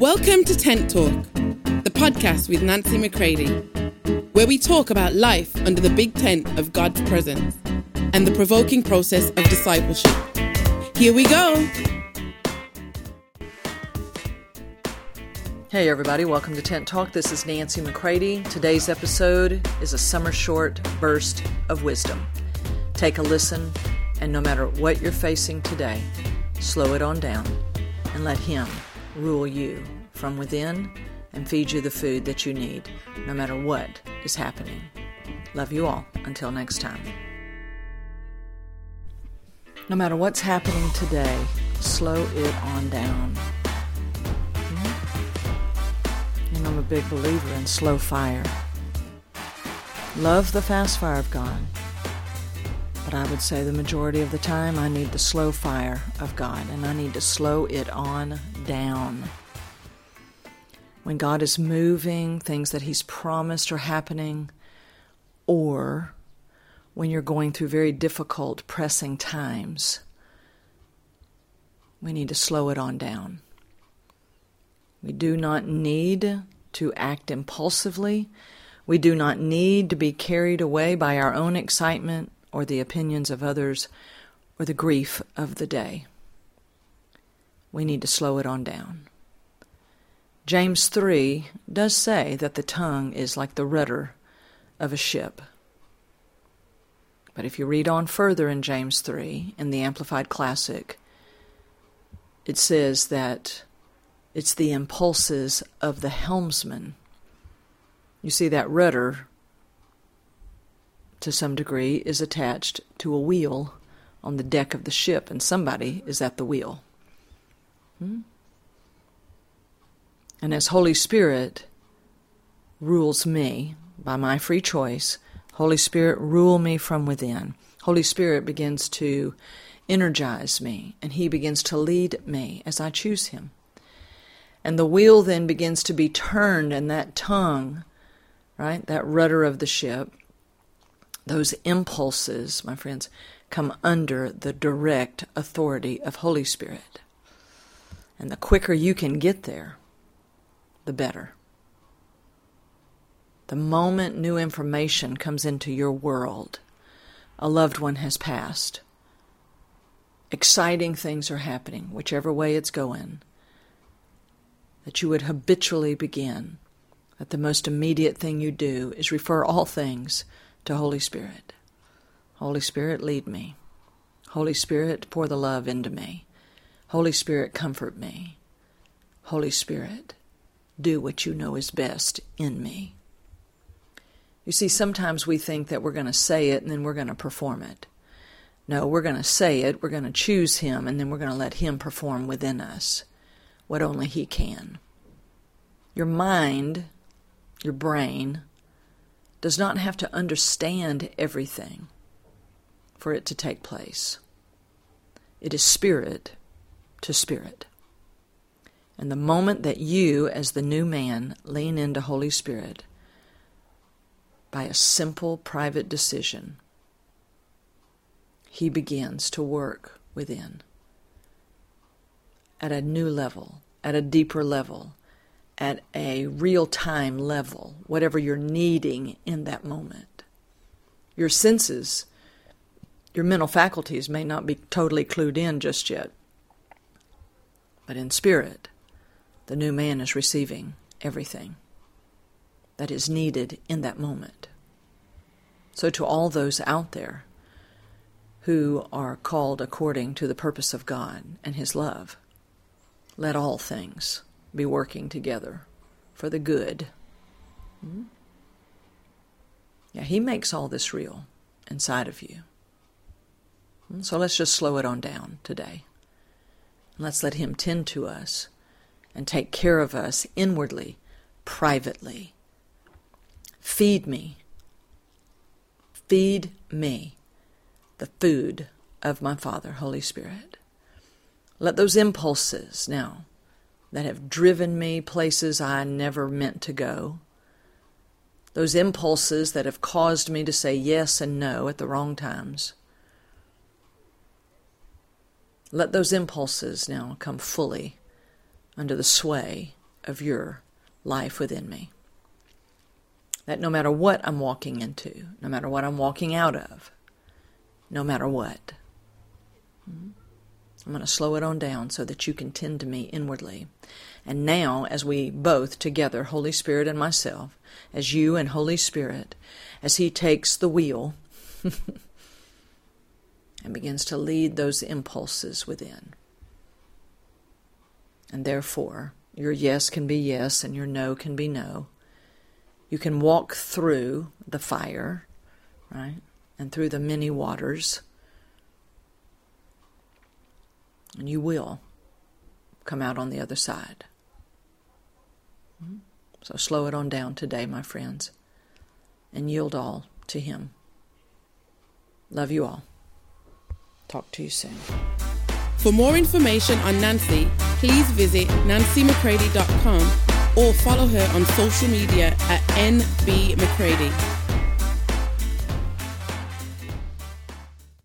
Welcome to Tent Talk, the podcast with Nancy McCready, where we talk about life under the big tent of God's presence and the provoking process of discipleship. Here we go. Hey, everybody, welcome to Tent Talk. This is Nancy McCready. Today's episode is a summer short burst of wisdom. Take a listen, and no matter what you're facing today, slow it on down and let Him rule you from within and feed you the food that you need, no matter what is happening. Love you all. Until next time. No matter what's happening today, slow it on down. Hmm? And I'm a big believer in slow fire. Love the fast fire of God. But I would say the majority of the time I need the slow fire of God and I need to slow it on down. When God is moving, things that He's promised are happening, or when you're going through very difficult, pressing times, we need to slow it on down. We do not need to act impulsively. We do not need to be carried away by our own excitement or the opinions of others or the grief of the day. We need to slow it on down. James 3 does say that the tongue is like the rudder of a ship. But if you read on further in James 3 in the Amplified Classic, it says that it's the impulses of the helmsman. You see, that rudder to some degree, is attached to a wheel on the deck of the ship, and somebody is at the wheel. Hmm? And as Holy Spirit rules me by my free choice, Holy Spirit, rule me from within. Holy Spirit begins to energize me, and He begins to lead me as I choose Him. And the wheel then begins to be turned, and that tongue, right, that rudder of the ship, those impulses, my friends, come under the direct authority of Holy Spirit. And the quicker you can get there, the better. The moment new information comes into your world, a loved one has passed, exciting things are happening, whichever way it's going, that you would habitually begin, that the most immediate thing you do is refer all things to Holy Spirit. Holy Spirit, lead me. Holy Spirit, pour the love into me. Holy Spirit, comfort me. Holy Spirit, do what you know is best in me. You see, sometimes we think that we're going to say it and then we're going to perform it. No, we're going to say it, we're going to choose Him, and then we're going to let Him perform within us what only He can. Your mind, your brain, does not have to understand everything for it to take place. It is spirit to spirit. And the moment that you, as the new man, lean into Holy Spirit by a simple private decision, He begins to work within at a new level, at a deeper level, at a real time level, whatever you're needing in that moment. Your senses, your mental faculties may not be totally clued in just yet, but in spirit, the new man is receiving everything that is needed in that moment. So, to all those out there who are called according to the purpose of God and His love, let all things be working together for the good. Mm-hmm. Yeah, He makes all this real inside of you. Mm, so let's just slow it on down today. Let's let Him tend to us and take care of us inwardly, privately. Feed me. Feed me the food of my Father, Holy Spirit. Let those impulses now that have driven me places I never meant to go. Those impulses that have caused me to say yes and no at the wrong times. Let those impulses now come fully under the sway of your life within me. That no matter what I'm walking into, no matter what I'm walking out of, no matter what, I'm going to slow it on down so that you can tend to me inwardly. And now, as we both together, Holy Spirit and myself, as you and Holy Spirit, as He takes the wheel and begins to lead those impulses within. And therefore, your yes can be yes and your no can be no. You can walk through the fire, right? And through the many waters. And you will come out on the other side. So slow it on down today, my friends, and yield all to Him. Love you all. Talk to you soon. For more information on Nancy, please visit nancymccready.com or follow her on social media at nbmccready.